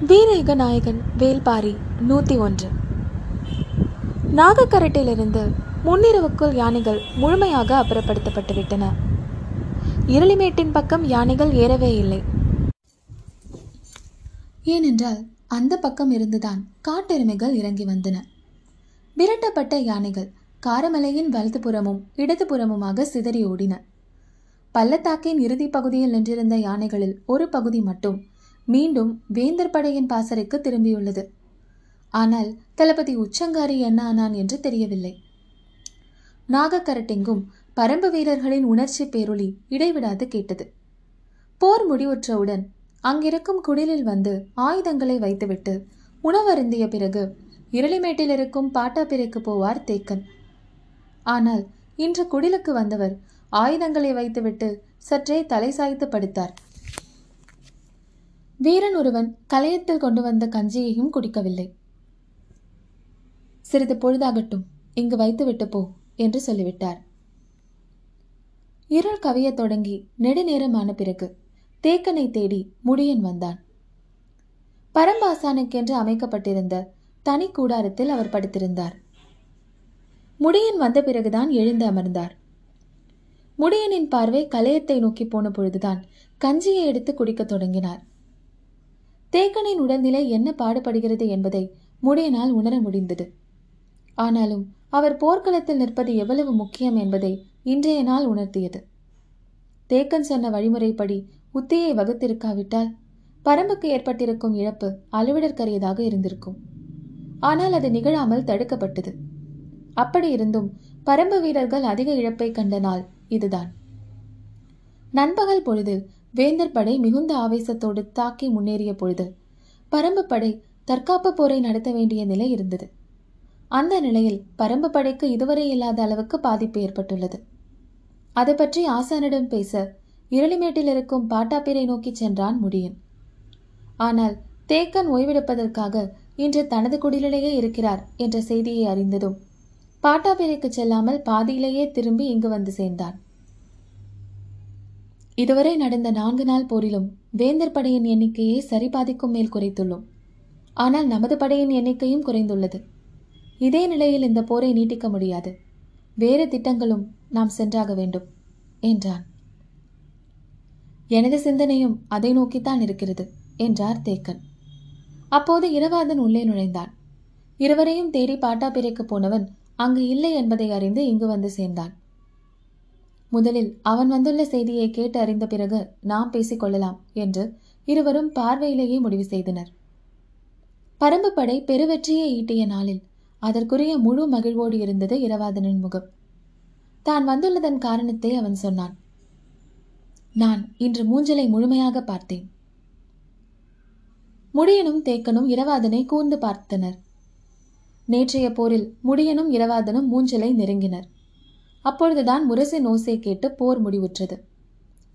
வீரேக நாயகன் வேல்பாரி நூற்றி ஒன்று நாகக்கரட்டிலிருந்து முன்னிரவுக்குள் யானைகள் முழுமையாக அப்புறப்படுத்தப்பட்டு விட்டன இருளிமேட்டின் பக்கம் யானைகள் ஏறவே இல்லை. ஏனென்றால் அந்த பக்கம் இருந்துதான் காட்டெருமைகள் இறங்கி வந்தன. விரட்டப்பட்ட யானைகள் காரமலையின் வலதுபுறமும் இடதுபுறமுமாக சிதறி ஓடின. பள்ளத்தாக்கின் இறுதி பகுதியில் நின்றிருந்த யானைகளில் ஒரு பகுதி மட்டும் மீண்டும் வேந்தர் படையின் பாசறைக்கு திரும்பியுள்ளது. ஆனால் தளபதி உச்சங்காரி என்ன ஆனான் என்று தெரியவில்லை. நாகக்கரட்டெங்கும் பரம்பு வீரர்களின் உணர்ச்சி பேரொளி இடைவிடாது கேட்டது. போர் முடிவுற்றவுடன் அங்கிருக்கும் குடிலில் வந்து ஆயுதங்களை வைத்துவிட்டு உணவருந்திய பிறகு இருளிமேட்டில் இருக்கும் பாட்டாப்பிரைக்கு போவார் தேக்கன். ஆனால் இன்று குடிலுக்கு வந்தவர் ஆயுதங்களை வைத்துவிட்டு சற்றே தலை சாய்த்து படுத்தார். வீரன் ஒருவன் கலையத்தில் கொண்டு வந்த கஞ்சியையும் குடிக்கவில்லை. சிறிது பொழுதாகட்டும் இங்கு வைத்துவிட்டு போ என்று சொல்லிவிட்டார். இருள் கவியத் தொடங்கி நெடுநேரமான பிறகு தேக்கனை தேடி முடியன் வந்தான். பரம்பாசானுக்கென்று அமைக்கப்பட்டிருந்த தனி கூடாரத்தில் அவர் படுத்திருந்தார். முடியன் வந்த பிறகுதான் எழுந்து அமர்ந்தார். முடியனின் பார்வை கலையத்தை நோக்கி போன பொழுதுதான் கஞ்சியை எடுத்து குடிக்கத் தொடங்கினார். தேக்கனின் உடல்நிலை என்ன பாடுபடுகிறது என்பதை முடியனால் உணர முடிந்தது. ஆனாலும் அவர் போர்க்களத்தில் நிற்பது எவ்வளவு முக்கியம் என்பதை இன்றைய நாள் உணர்த்தியது. தேக்கன் சொன்ன வழிமுறைப்படி உத்தியை வகுத்திருக்காவிட்டால் பரம்புக்கு ஏற்பட்டிருக்கும் இழப்பு அளவிடற்கரியதாக இருந்திருக்கும். ஆனால் அது நிகழாமல் தடுக்கப்பட்டது. அப்படி இருந்தும் பரம்பு வீரர்கள் அதிக இழப்பை கண்ட நாள் இதுதான். நண்பகல் பொழுது வேந்தர் படை மிகுந்த ஆவேசத்தோடு தாக்கி முன்னேறிய பொழுது பரம்பு படை தற்காப்பு போரை நடத்த வேண்டிய நிலை இருந்தது. அந்த நிலையில் பரம்பு படைக்கு இதுவரை இல்லாத அளவுக்கு பாதிப்பு ஏற்பட்டுள்ளது. அதை பற்றி ஆசானிடம் பேச இருளிமேட்டில் இருக்கும் பாட்டாப்பிரை நோக்கி சென்றான் முடியன். ஆனால் தேக்கன் ஓய்வெடுப்பதற்காக இன்று தனது குடிலிலேயே இருக்கிறார் என்ற செய்தியை அறிந்ததும் பாட்டாப்பிரைக்கு செல்லாமல் பாதியிலேயே திரும்பி இங்கு வந்து சேர்ந்தான். இதுவரை நடந்த நான்கு நாள் போரிலும் வேந்தர் படையின் எண்ணிக்கையை சரிபாதிக்கும் மேல் குறைத்துள்ளோம். ஆனால் நமது படையின் எண்ணிக்கையும் குறைந்துள்ளது. இதே நிலையில் இந்த போரை நீட்டிக்க முடியாது. வேறு திட்டங்களும் நாம் சென்றாக வேண்டும் என்றான். எனது சிந்தனையும் அதை நோக்கித்தான் இருக்கிறது என்றார் தேக்கன். அப்போது இரவாதன் உள்ளே நுழைந்தான். இருவரையும் தேடி பாட்டாப்பிரைக்கு போனவன் அங்கு இல்லை என்பதை அறிந்து இங்கு வந்து சேர்ந்தான். முதலில் அவன் வந்துள்ள செய்தியை கேட்டு அறிந்த பிறகு நாம் பேசிக்கொள்ளலாம் என்று இருவரும் பார்வையிலேயே முடிவு செய்தனர். பரம்பு படை பெருவெற்றியை ஈட்டிய நாளில் அதற்குரிய முழு மகிழ்வோடு இருந்தது இரவாதனின் முகம். தான் வந்துள்ளதன் காரணத்தை அவன் சொன்னான். நான் இன்று மூஞ்சலை முழுமையாக பார்த்தேன். முடியனும் தேக்கனும் இரவாதனை கூர்ந்து பார்த்தனர். நேற்றைய போரில் முடியனும் இரவாதனும் மூஞ்சலை நெருங்கினர். அப்பொழுதுதான் முரசின் ஓசை கேட்டு போர் முடிவுற்றது.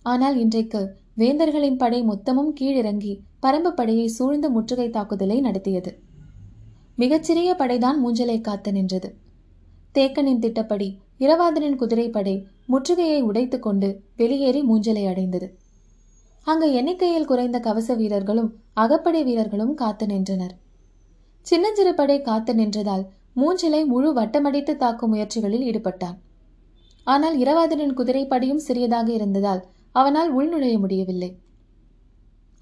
ஆனால் இன்றைக்கு வேந்தர்களின் படை மொத்தமும் கீழிறங்கி பரம்பு படையை சூழ்ந்த முற்றுகை தாக்குதலை நடத்தியது. மிகச்சிறிய படைதான் மூஞ்சலை காத்து நின்றது. தேக்கனின் திட்டப்படி இரவாதனின் குதிரைப்படை முற்றுகையை உடைத்து கொண்டு வெளியேறி மூஞ்சலை அடைந்தது. அங்கு எண்ணிக்கையில் குறைந்த கவச வீரர்களும் அகப்படை வீரர்களும் காத்து நின்றனர். சின்னஞ்சிறு படை காத்து நின்றதால் மூஞ்சலை முழு வட்டமடித்து தாக்கும் முயற்சிகளில் ஈடுபட்டான். ஆனால் இரவாதனின் குதிரைப்படையும் சிறியதாக இருந்ததால் அவனால் உள்நுழைய முடியவில்லை.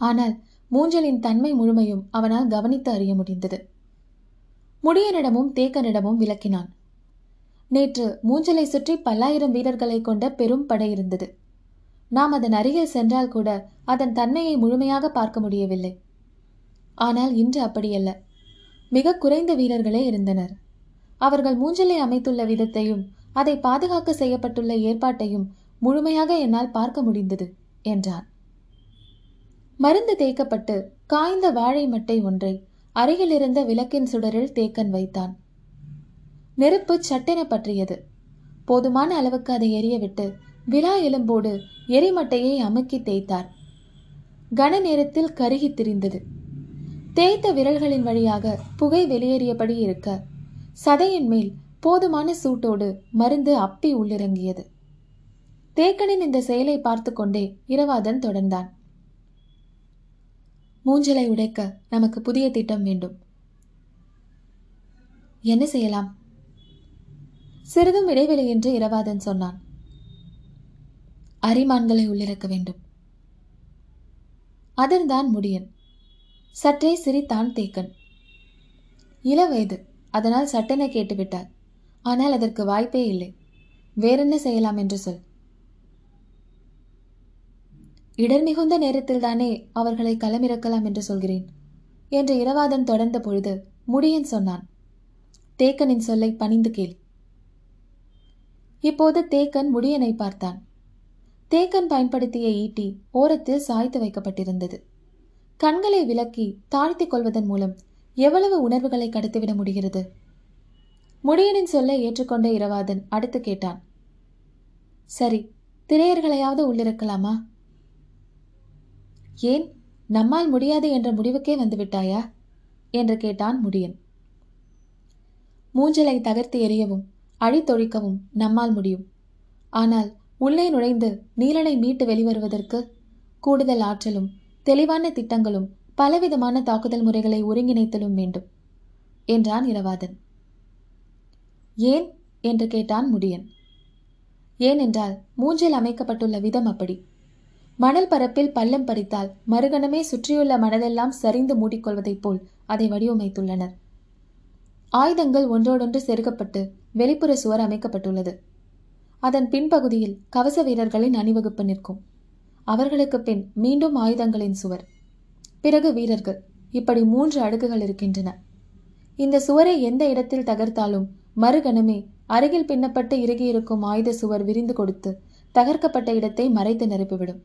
ஆனால் மூஞ்சலின் தன்மை முழுமையும் அவனால் கவனித்து அறிய முடிந்தது. முடியனிடமும் தேக்கனிடமும் விளக்கினான். நேற்று மூஞ்சலை சுற்றி பல்லாயிரம் வீரர்களை கொண்ட பெரும் படை இருந்தது. நாம் அதன் அருகில் சென்றால் கூட அதன் தன்மையை முழுமையாக பார்க்க முடியவில்லை. ஆனால் இன்று அப்படியல்ல. மிக குறைந்த வீரர்களே இருந்தனர். அவர்கள் மூஞ்சலை அமைத்துள்ள விதத்தையும் அதை பாதுகாக்க செய்யப்பட்டுள்ள ஏற்பாட்டையும் முழுமையாக என்னால் பார்க்க முடிந்தது என்றார். மருந்து தேய்க்கப்பட்டு காய்ந்த வாழை மட்டை ஒன்றை அருகில் இருந்த விளக்கின் சுடரில் தேக்கன் வைத்தான். நெருப்பு சட்டென பற்றியது. போதுமான அளவுக்கு அதை எரியவிட்டு விழா எலும்போடு எரிமட்டையை அமுக்கி தேய்த்தார். கன நேரத்தில் கருகி திரிந்தது. தேய்த்த விரல்களின் வழியாக புகை வெளியேறியபடி இருக்க சதையின் மேல் போதுமான சூட்டோடு மருந்து அப்பி உள்ளிறங்கியது. தேக்கனின் இந்த செயலை பார்த்து கொண்டே இரவாதன் தொடர்ந்தான். மூஞ்சலை உடைக்க நமக்கு புதிய திட்டம் வேண்டும். என்ன செய்யலாம்? சிறிதும் இடைவெளியின்றி இரவாதன் சொன்னான். அரிமான்களை உள்ளிறக்க வேண்டும். அதன்தான் முடியன். சற்றே சிரித்தான் தேக்கன். இளவயது அதனால் சட்டென கேட்டுவிட்டார். ஆனால் அதற்கு வாய்ப்பே இல்லை. வேறென்ன செய்யலாம் என்று சொல். இடர் மிகுந்த நேரத்தில்தானே அவர்களை களமிறக்கலாம் என்று சொல்கிறேன் என்று இரவாதம் தொடர்ந்த பொழுது முடியன் சொன்னான். தேக்கனின் சொல்லை பணிந்து கேள். இப்போது தேக்கன் முடியனை பார்த்தான். தேக்கன் பயன்படுத்திய ஈட்டி ஓரத்தில் சாய்த்து வைக்கப்பட்டிருந்தது. கண்களை விலக்கி தாழ்த்திக் கொள்வதன் மூலம் எவ்வளவு உணர்வுகளை கடத்திவிட முடிகிறது? முடியனின் சொல்லை ஏற்றுக்கொண்ட இரவாதன் அடுத்து கேட்டான். சரி திரையர்களையாவது உள்ளிருக்கலாமா ஏன் நம்மால் முடியாது என்ற முடிவுக்கே வந்துவிட்டாயா? என்று கேட்டான் முடியன். மூஞ்சலை தகர்த்து எறியவும் அழித்தொழிக்கவும் நம்மால் முடியும். ஆனால் உள்ளே நுழைந்து நீலனை மீட்டு வெளிவருவதற்கு கூடுதல் ஆற்றலும் தெளிவான திட்டங்களும் பலவிதமான தாக்குதல் முறைகளை ஒருங்கிணைத்தலும் வேண்டும் என்றான் இரவாதன். ஏன்? என்று கேட்டான் முடியன். ஏனென்றால் மூஞ்சில் அமைக்கப்பட்டுள்ள விதம் அப்படி. மணல் பரப்பில் பள்ளம் பறித்தால் மறுகணமே சுற்றியுள்ள மணலெல்லாம் சரிந்து மூடிக்கொள்வதைப் போல் அதை வடிவமைத்துள்ளனர். ஆயுதங்கள் ஒன்றோடொன்று செருகப்பட்டு வெளிப்புற சுவர் அமைக்கப்பட்டுள்ளது. அதன் பின்பகுதியில் கவச வீரர்களின் அணிவகுப்பு நிற்கும். அவர்களுக்கு பின் மீண்டும் ஆயுதங்களின் சுவர். பிறகு வீரர்கள். இப்படி மூன்று அடுக்குகள் இருக்கின்றன. இந்த சுவரை எந்த இடத்தில் தகர்த்தாலும் மறுகணமே அருகில் பின்னப்பட்டு இறுகியிருக்கும் ஆயுத சுவர் விரிந்து கொடுத்து தகர்க்கப்பட்ட இடத்தை மறைத்து நிரப்பிவிடும்.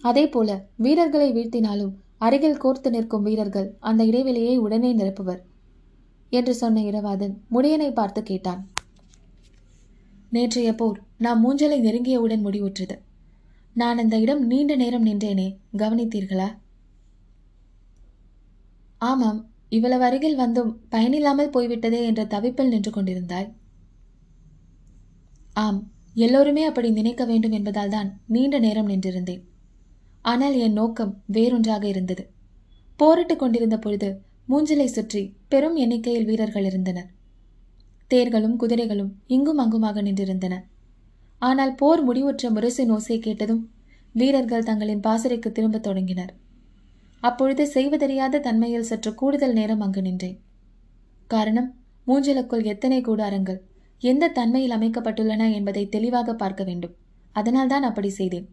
அதே போல வீரர்களை வீழ்த்தினாலும் அருகில் கோர்த்து நிற்கும் வீரர்கள் அந்த இடைவெளியை உடனே நிரப்புவர் என்று சொன்ன இரவாதன் முடியனை பார்த்து கேட்டான். நேற்றைய போர் நாம் மூஞ்சலை நெருங்கியவுடன் முடிவுற்றது. நான் அந்த இடம் நீண்ட நேரம் நின்றேனே கவனித்தீர்களா? ஆமாம் இவ்வளவு அருகில் வந்தும் பயனில்லாமல் போய்விட்டதே என்ற தவிப்பில் நின்று கொண்டிருந்தாய் ஆம் எல்லோருமே அப்படி நினைக்க வேண்டும் என்பதால் தான் நீண்ட நேரம் நின்றிருந்தேன். ஆனால் என் நோக்கம் வேறொன்றாக இருந்தது. போரிட்டுக் கொண்டிருந்த பொழுது மூஞ்சலை சுற்றி பெரும் எண்ணிக்கையில் வீரர்கள் இருந்தனர். தேர்களும் குதிரைகளும் இங்கும் அங்குமாக நின்றிருந்தன. ஆனால் போர் முடிவுற்ற முரசின் ஓசை கேட்டதும் வீரர்கள் தங்களின் பாசறைக்கு திரும்பத் தொடங்கினர். அப்பொழுது செய்வதறியாத தன்மையில் சற்று கூடுதல் நேரம் அங்கு நின்றேன். காரணம் மூஞ்சலுக்குள் எத்தனை கூடாரங்கள் எந்த தன்மையில் அமைக்கப்பட்டுள்ளன என்பதை தெளிவாக பார்க்க வேண்டும். அதனால்தான் அப்படி செய்தேன்.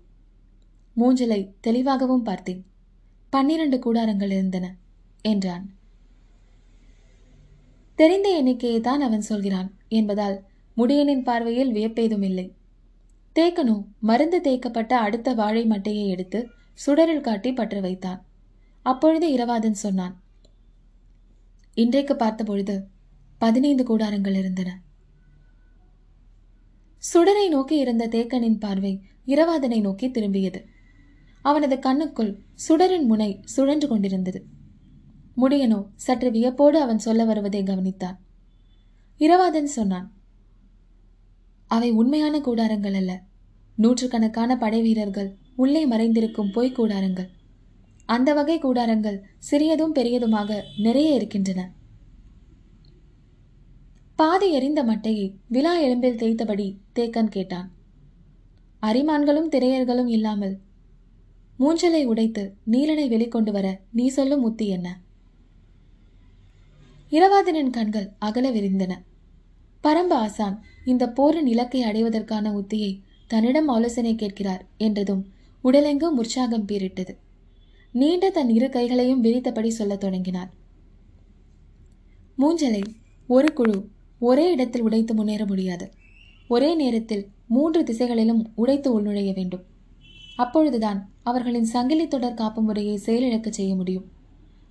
மூஞ்சலை தெளிவாகவும் பார்த்தேன். பன்னிரண்டு கூடாரங்கள் இருந்தன என்றான். தெரிந்த எண்ணிக்கையை தான் அவன் சொல்கிறான் என்பதால் முடியனின் பார்வையில் வியப்பேதும் இல்லை. தேக்கனோ மருந்து தேய்க்கப்பட்ட அடுத்த வாழை மட்டையை எடுத்து சுடரில் காட்டி பற்ற வைத்தான். அப்பொழுது இரவாதன் சொன்னான் இன்றைக்கு பார்த்தபொழுது பதினைந்து கூடாரங்கள் இருந்தன. சுடரை நோக்கி இருந்த தேக்கனின் பார்வை இரவாதனை நோக்கி திரும்பியது. அவனது கண்ணுக்குள் சுடரின் முனை சுழன்று கொண்டிருந்தது. முடியனோ சற்று வியப்போடு அவன் சொல்ல வருவதை கவனித்தான். இரவாதன் சொன்னான் அவை உண்மையான கூடாரங்கள் அல்ல. நூற்றுக்கணக்கான படை வீரர்கள் உள்ளே மறைந்திருக்கும் பொய் கூடாரங்கள். அந்த வகை கூடாரங்கள் சிறியதும் பெரியதுமாக நிறைய இருக்கின்றன. பாதி எரிந்த மட்டையை விழா எலும்பில் தேய்த்தபடி தேக்கன் கேட்டான். அரிமான்களும் திரையர்களும் இல்லாமல் மூஞ்சலை உடைத்து நீலனை வெளிக்கொண்டு வர நீ சொல்லும் உத்தி என்ன? இரவாதனின் கண்கள் அகல விரிந்தன. பரம்ப ஆசான் இந்த போரின் இலக்கை அடைவதற்கான உத்தியை தன்னிடம் ஆலோசனை கேட்கிறார் என்றதும் உடலெங்கும் உற்சாகம் பீரிட்டது நீண்ட தன் இரு கைகளையும் விரித்தபடி சொல்லத் தொடங்கினார் மூஞ்சலை ஒரு குழு ஒரே இடத்தில் உடைத்து முன்னேற முடியாது. ஒரே நேரத்தில் மூன்று திசைகளிலும் உடைத்து உள்நுழைய வேண்டும். அப்பொழுதுதான் அவர்களின் சங்கிலி தொடர் காப்பு முறையை செயலிழக்க செய்ய முடியும்.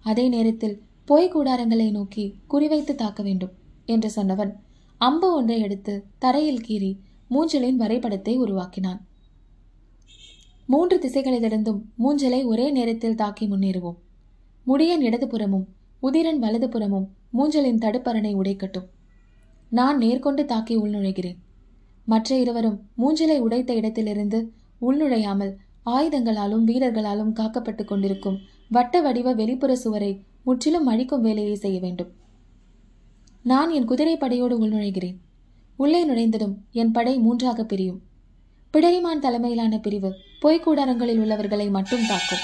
அதே நேரத்தில் பொய் கூடாரங்களை நோக்கி குறிவைத்து தாக்க வேண்டும் என்று சொன்னவன் அம்பு ஒன்றை எடுத்து தரையில் கீறி மூஞ்சலின் வரைபடத்தை உருவாக்கினான். மூன்று திசைகளிலிருந்தும் மூஞ்சலை ஒரே நேரத்தில் தாக்கி முன்னேறுவோம். முடியன் இடதுபுறமும் உதிரன் வலதுபுறமும் மூஞ்சலின் தடுப்பரணை உடைக்கட்டும். நான் நேர்கொண்டு தாக்கி உள்நுழைகிறேன். மற்ற இருவரும் மூஞ்சலை உடைத்த இடத்திலிருந்து உள்நுழையாமல் ஆயுதங்களாலும் வீரர்களாலும் காக்கப்பட்டு கொண்டிருக்கும் வட்ட வடிவ வெளிப்புற சுவரை முற்றிலும் அழிக்கும் வேலையை செய்ய வேண்டும். நான் என் குதிரை படையோடு உள்நுழைகிறேன். உள்ளே நுழைந்ததும் என் படை மூன்றாக பிரியும். பிடரிமான் தலைமையிலான பிரிவு பொய்க்கூடாரங்களில் உள்ளவர்களை மட்டும் தாக்கும்.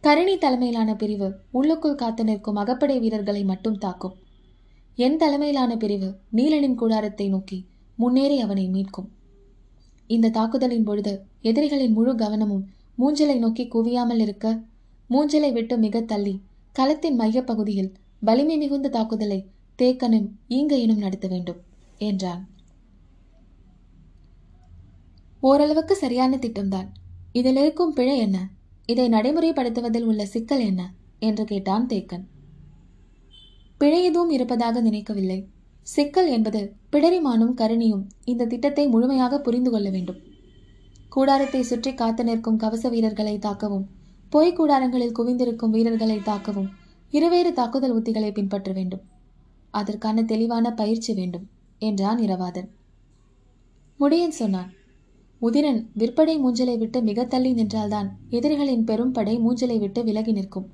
கரணி தலைமையிலான பிரிவு உள்ளுக்குள் காத்து நிற்கும் அகப்படை வீரர்களை மட்டும் தாக்கும். என் தலைமையிலான பிரிவு நீலனின் கூடாரத்தை நோக்கி முன்னேறி அவனை மீட்கும். இந்த தாக்குதலின் பொழுது எதிரிகளின் முழு கவனமும் மூஞ்சலை நோக்கி குவியாமல் இருக்க மூஞ்சலை விட்டு மிக தள்ளி களத்தின் மையப்பகுதியில் வலிமை மிகுந்த தாக்குதலை தேக்கனும் ஈங்கையனும் நடத்த வேண்டும் என்றான். ஓரளவுக்கு சரியான திட்டம்தான். இதில் இருக்கும் பிழை என்ன? இதை நடைமுறைப்படுத்துவதில் உள்ள சிக்கல் என்ன? என்று கேட்டான் தேக்கன். பிழை எதுவும் இருப்பதாக நினைக்கவில்லை. சிக்கல் என்பது பிடரிமானும் கருணியும் இந்த திட்டத்தை முழுமையாக புரிந்து கொள்ள வேண்டும். கூடாரத்தை சுற்றி காத்து நிற்கும் கவச வீரர்களை தாக்கவும் பொய் கூடாரங்களில் குவிந்திருக்கும் வீரர்களை தாக்கவும் இருவேறு தாக்குதல் உத்திகளை பின்பற்ற வேண்டும். அதற்கான தெளிவான பயிற்சி வேண்டும் என்றான் இரவாதன். முடியன் சொன்னான் உதிரன் விற்படை மூஞ்சலை விட்டு மிக தள்ளி நின்றால்தான் எதிரிகளின் பெரும் படை மூஞ்சலை விட்டு விலகி நிற்கும்.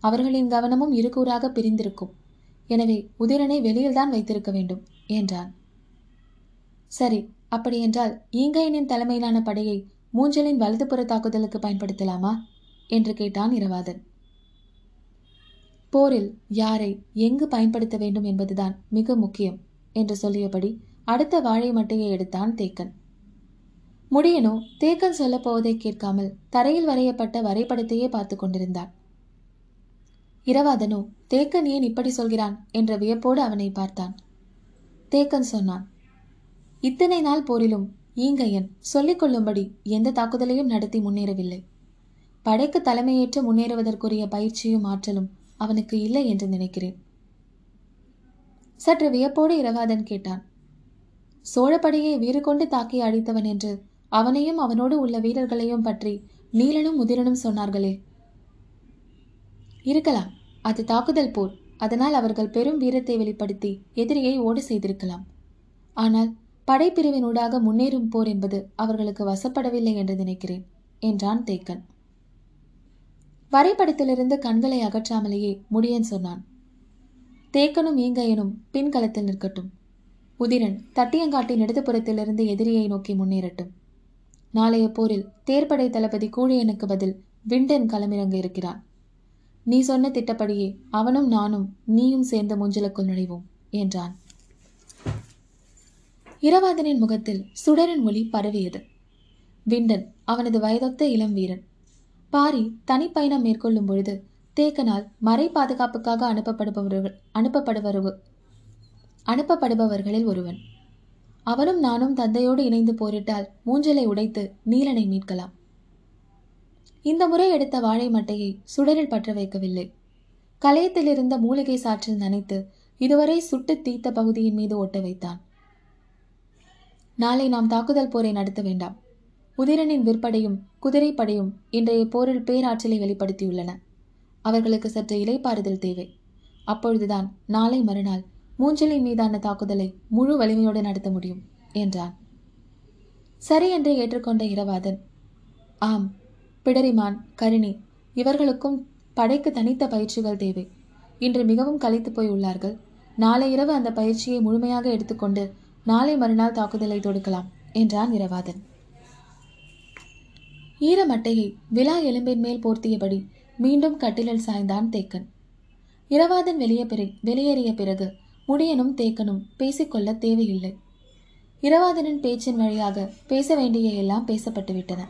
அவர்களின் கவனமும் இருகூறாக பிரிந்திருக்கும். எனவே உதிரனை வெளியில்தான் வைத்திருக்க வேண்டும் என்றான். சரி அப்படியென்றால் ஈங்கையனின் தலைமையிலான படையை மூஞ்சலின் வலதுபுற தாக்குதலுக்கு பயன்படுத்தலாமா? என்று கேட்டான் இரவாதன். போரில் யாரை எங்கு பயன்படுத்த வேண்டும் என்பதுதான் மிக முக்கியம் என்று சொல்லியபடி அடுத்த வாழை மட்டையை எடுத்தான் தேக்கன். முடியனோ? தேக்கன் சொல்லப் போவதை கேட்காமல் தரையில் வரையப்பட்ட வரைபடத்தையே பார்த்து கொண்டிருந்தான் இரவாதனோ தேக்கன் ஏன் இப்படி சொல்கிறான்? என்ற வியப்போடு அவனை பார்த்தான். தேக்கன் சொன்னான் இத்தனை நாள் போரிலும் ஈங்கையன் சொல்லிக் கொள்ளும்படி எந்த தாக்குதலையும் நடத்தி முன்னேறவில்லை. படைக்கு தலைமையேற்று முன்னேறுவதற்குரிய பயிற்சியும் ஆற்றலும் அவனுக்கு இல்லை என்று நினைக்கிறேன். சற்று வியப்போடு இரவாதன் கேட்டான் சோழப்படையை வீறு கொண்டு தாக்கி அழித்தவன் என்று அவனையும் அவனோடு உள்ள வீரர்களையும் பற்றி நீலனும் முதிரனும் சொன்னார்களே. இருக்கலாம் அது தாக்குதல் போர் அதனால் அவர்கள் பெரும் வீரத்தை வெளிப்படுத்தி எதிரியை ஓடு செய்திருக்கலாம். ஆனால் படைப்பிரிவினூடாக முன்னேறும் போர் என்பது அவர்களுக்கு வசப்படவில்லை என்று நினைக்கிறேன் என்றான் தேக்கன். வரைபடத்திலிருந்து கண்களை அகற்றாமலேயே முடியன் சொன்னான். தேக்கனும் ஈங்கையனும் பின்களத்தில் நிற்கட்டும். உதிரன் தட்டியங்காட்டின் இடதுபுறத்திலிருந்து எதிரியை நோக்கி முன்னேறட்டும். நாளைய போரில் தேர்ப்படை தளபதி கூழியனுக்கு பதில் விண்டன் களமிறங்க இருக்கிறான். நீ சொன்ன திட்டப்படியே அவனும் நானும் நீயும் சேர்ந்த முஞ்சலுக்குள் நுழைவோம் என்றான். இரவாதனின் முகத்தில் சுடரின் ஒளி பரவியது. விண்டன் அவனது வயதொத்த இளம் வீரன். பாரி தனிப்பயணம் மேற்கொள்ளும் பொழுது தேக்கனால் மறை பாதுகாப்புக்காக அனுப்பப்படுபவர்கள் அனுப்பப்படுவர் அனுப்பப்படுபவர்களில் ஒருவன். அவனும் நானும் தந்தையோடு இணைந்து போரிட்டால் மூஞ்சலை உடைத்து நீலனை மீட்கலாம். இந்த முறை எடுத்த வாழை மட்டையை சுடரில் பற்ற வைக்கவில்லை. கலையத்தில் இருந்த மூலிகை சாற்றில் நனைத்து இதுவரை சுட்டு தீத்த பகுதியின் மீது ஒட்ட வைத்தான். நாளை நாம் தாக்குதல் போரை நடத்த வேண்டாம். உதிரனின் விற்படையும் குதிரைப்படையும் இன்றைய போரில் பேராற்றலை வெளிப்படுத்தியுள்ளன. அவர்களுக்கு சற்று இலைப்பாறுதல் தேவை. அப்பொழுதுதான் நாளை மறுநாள் மூஞ்சலி மீதான தாக்குதலை முழு வலிமையோடு நடத்த முடியும் என்றான். சரி என்று ஏற்றுக்கொண்ட இரவாதன் ஆம் பிடரிமான் கருணி இவர்களுக்கும் படைக்கு தனித்த பயிற்சிகள் தேவை. இன்று மிகவும் கலைத்து போய் உள்ளார்கள். நாளை இரவு அந்த பயிற்சியை முழுமையாக எடுத்துக்கொண்டு நாளை மறுநாள் தாக்குதலை தொடுக்கலாம் என்றான் இரவாதன். ஈரமட்டையை விழா எலும்பின் மேல் போர்த்தியபடி மீண்டும் கட்டிலில் சாய்ந்தான் தேக்கன். இரவாதன் வெளியே பிற வெளியேறிய பிறகு முடியனும் தேக்கனும் பேசிக்கொள்ள தேவையில்லை. இரவாதனின் பேச்சின் வழியாக பேச வேண்டிய எல்லாம் பேசப்பட்டுவிட்டன.